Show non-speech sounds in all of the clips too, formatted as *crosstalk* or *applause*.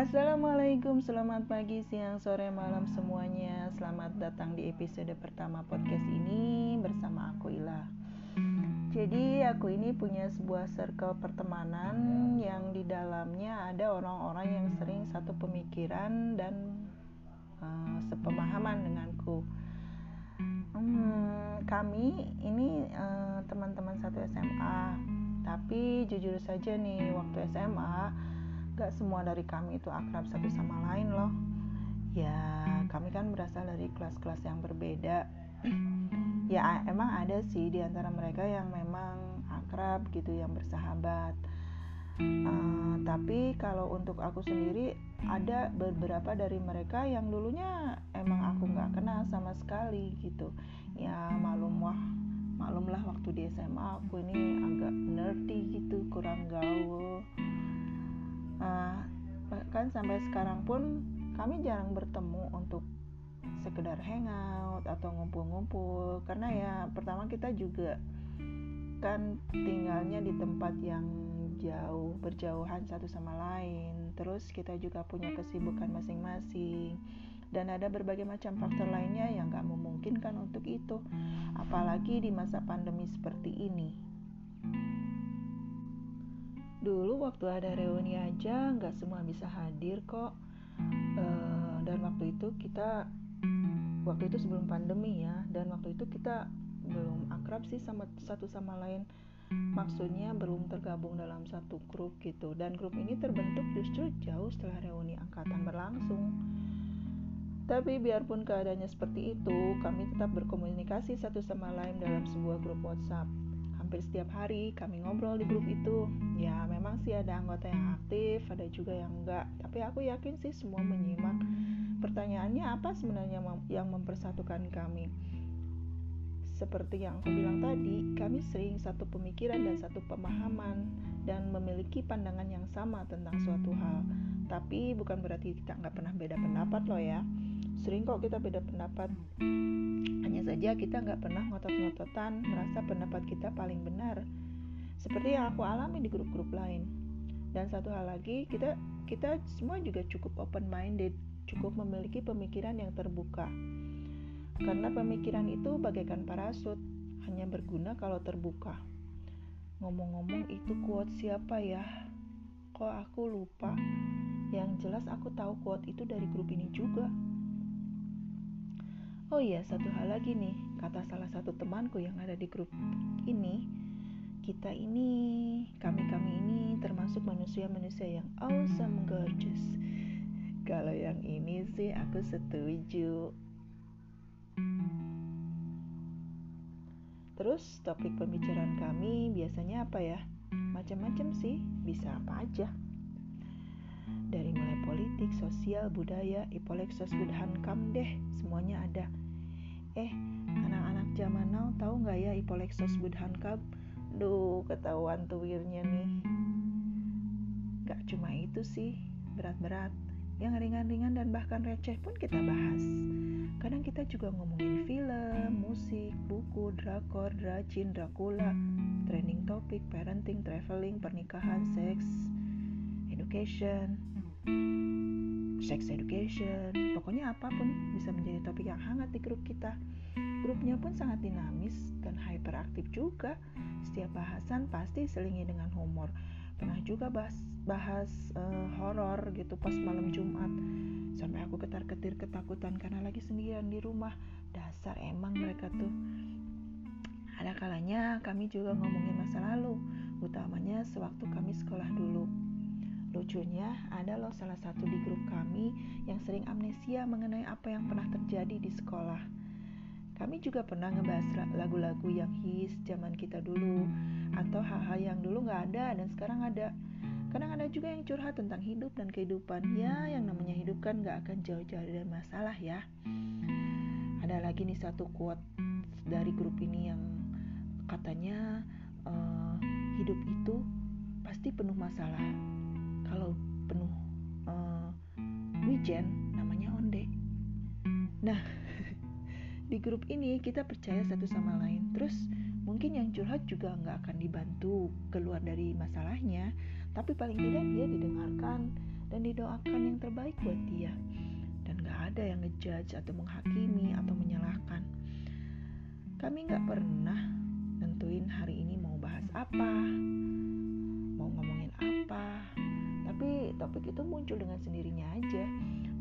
Assalamualaikum, selamat pagi, siang, sore, malam semuanya. Selamat datang di episode pertama podcast ini bersama aku Ila. Jadi aku ini punya sebuah circle pertemanan yang di dalamnya ada orang-orang yang sering satu pemikiran dan uh, sepemahaman denganku. Hmm, kami ini uh, teman-teman satu SMA, tapi jujur saja nih waktu SMA gak semua dari kami itu akrab satu sama lain loh. Ya kami kan berasal dari kelas-kelas yang berbeda. Ya emang ada sih di antara mereka yang memang akrab gitu yang bersahabat. Uh, tapi kalau untuk aku sendiri ada beberapa dari mereka yang dulunya emang aku nggak kenal sama sekali gitu. Ya malum wah malumlah waktu di SMA aku ini agak nerdy gitu kurang gaul uh, bahkan sampai sekarang pun kami jarang bertemu untuk sekedar hangout atau ngumpul-ngumpul. Karena ya pertama kita juga kan tinggalnya di tempat yang jauh berjauhan satu sama lain. Terus kita juga punya kesibukan masing-masing. Dan ada berbagai macam faktor lainnya yang gak memungkinkan untuk itu. Apalagi di masa pandemi seperti ini dulu waktu ada reuni aja nggak semua bisa hadir kok. Uh, dan waktu itu kita waktu itu sebelum pandemi ya dan waktu itu kita belum akrab sih sama satu sama lain. Maksudnya belum tergabung dalam satu grup gitu. Dan grup ini terbentuk justru jauh setelah reuni angkatan berlangsung. Tapi biarpun keadaannya seperti itu kami tetap berkomunikasi satu sama lain dalam sebuah grup WhatsApp hampir setiap hari kami ngobrol di grup itu. Ya memang sih ada anggota yang aktif ada juga yang enggak. Tapi aku yakin sih semua menyimak. Pertanyaannya apa sebenarnya yang mempersatukan kami? Seperti yang aku bilang tadi, kami sering satu pemikiran dan satu pemahaman dan memiliki pandangan yang sama tentang suatu hal. Tapi bukan berarti kita nggak pernah beda pendapat loh ya. Sering kok kita beda pendapat. Hanya saja kita nggak pernah ngotot-ngototan merasa pendapat kita paling benar. Seperti yang aku alami di grup-grup lain. Dan satu hal lagi, kita kita semua juga cukup open minded, cukup memiliki pemikiran yang terbuka. Karena pemikiran itu bagaikan parasut, hanya berguna kalau terbuka. Ngomong-ngomong itu quote siapa ya? Kok aku lupa? Yang jelas aku tahu quote itu dari grup ini juga. Oh iya, satu hal lagi nih, kata salah satu temanku yang ada di grup ini, kita ini, kami-kami ini termasuk manusia-manusia yang awesome gorgeous. Kalau yang ini sih aku setuju. Terus topik pembicaraan kami biasanya apa ya? Macam-macam sih, bisa apa aja. Dari mulai politik, sosial, budaya, ipoleksos, budhan kam deh, semuanya ada Eh, anak-anak zaman now tahu nggak ya Ipolexos Budhankab? Duh, ketahuan tuwirnya nih. Gak cuma itu sih, berat-berat. Yang ringan-ringan dan bahkan receh pun kita bahas. Kadang kita juga ngomongin film, musik, buku, drakor, dracin, drakula, trending topik, parenting, traveling, pernikahan, seks, education, sex education, pokoknya apa pun bisa menjadi topik yang hangat di grup kita. Grupnya pun sangat dinamis dan hyperaktif juga. Setiap bahasan pasti selingi dengan humor. Pernah juga bahas, bahas uh, horor gitu pas malam Jumat. Sampai aku ketar-ketir ketakutan karena lagi sendirian di rumah. Dasar emang mereka tuh. Ada kalanya kami juga ngomongin masa lalu, utamanya sewaktu kami sekolah dulu. Lucunya, ada loh salah satu di grup kami yang sering amnesia mengenai apa yang pernah terjadi di sekolah. Kami juga pernah ngebahas lagu-lagu yang hits zaman kita dulu, atau hal-hal yang dulu nggak ada dan sekarang ada. Kadang ada juga yang curhat tentang hidup dan kehidupan. Ya, yang namanya hidup kan nggak akan jauh-jauh dari masalah ya. Ada lagi nih satu quote dari grup ini yang katanya uh, hidup itu pasti penuh masalah kalau penuh uh, wijen namanya onde nah *laughs* di grup ini kita percaya satu sama lain terus mungkin yang curhat juga nggak akan dibantu keluar dari masalahnya tapi paling tidak dia didengarkan dan didoakan yang terbaik buat dia. Dan gak ada yang ngejudge atau menghakimi atau menyalahkan. Kami gak pernah nentuin hari ini mau bahas apa, topik itu muncul dengan sendirinya aja.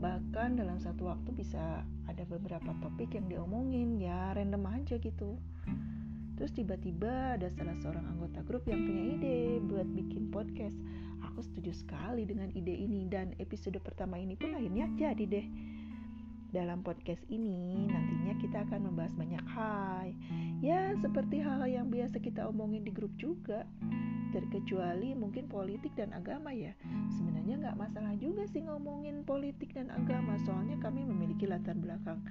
Bahkan dalam satu waktu bisa ada beberapa topik yang diomongin, ya random aja gitu. Terus tiba-tiba ada salah seorang anggota grup yang punya ide buat bikin podcast. Aku setuju sekali dengan ide ini dan episode pertama ini pun akhirnya jadi deh. Dalam podcast ini nantinya kita akan membahas banyak hal. Ya seperti hal-hal yang biasa kita omongin di grup juga. Terkecuali mungkin politik dan agama ya. Sebenarnya nggak masalah juga sih ngomongin politik dan agama. Soalnya kami memiliki latar belakang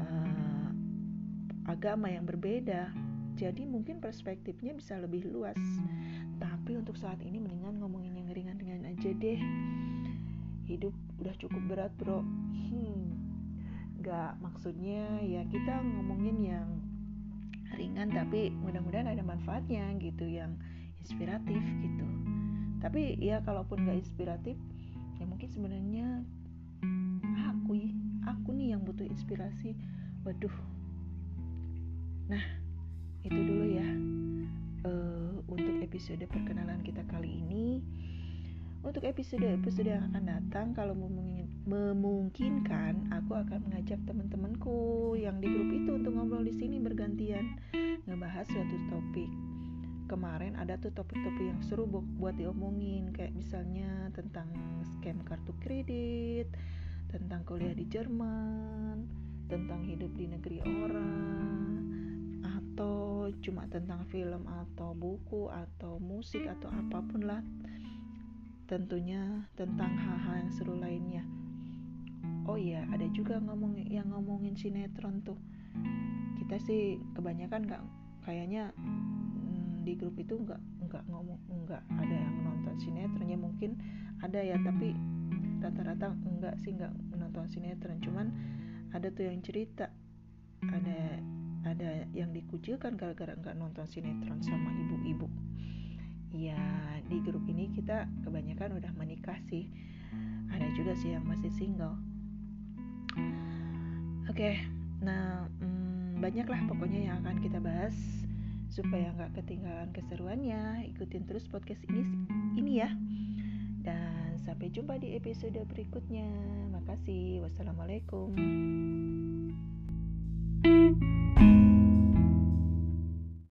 uh, agama yang berbeda jadi mungkin perspektifnya bisa lebih luas. Tapi untuk saat ini mendingan ngomongin yang ringan-ringan aja deh. Hidup udah cukup berat bro. Hmm, gak maksudnya ya kita ngomongin yang ringan tapi mudah-mudahan ada manfaatnya gitu yang inspiratif gitu. Tapi ya kalaupun gak inspiratif ya mungkin sebenarnya aku aku nih yang butuh inspirasi. Waduh. Nah, itu dulu ya uh, untuk episode perkenalan kita kali ini untuk episode-episode yang akan datang kalau memungkinkan aku akan mengajak teman-temanku yang di grup itu untuk ngobrol di sini bergantian ngebahas suatu topik. Kemarin ada tuh topik-topik yang seru buat diomongin kayak misalnya tentang scam kartu kredit tentang kuliah di Jerman tentang hidup di negeri orang atau cuma tentang film atau buku atau musik atau apa pun lah tentunya tentang hal-hal yang seru lainnya. Oh iya ada juga ngomong yang ngomongin sinetron tuh. Kita sih kebanyakan nggak kayaknya hmm, di grup itu nggak nggak ngomong nggak ada yang nonton sinetron. Ya mungkin ada ya tapi rata-rata enggak sih nggak menonton sinetron. Cuman ada tuh yang cerita ada ada yang dikucilkan gara-gara nggak nonton sinetron sama ibu-ibu ya di grup ini kita kebanyakan udah menikah sih. Ada juga sih yang masih single. Oke okay, nah hmm, banyaklah pokoknya yang akan kita bahas supaya nggak ketinggalan keseruannya. Ikutin terus podcast ini ini ya. Dan sampai jumpa di episode berikutnya. Makasih. Wassalamualaikum. thank you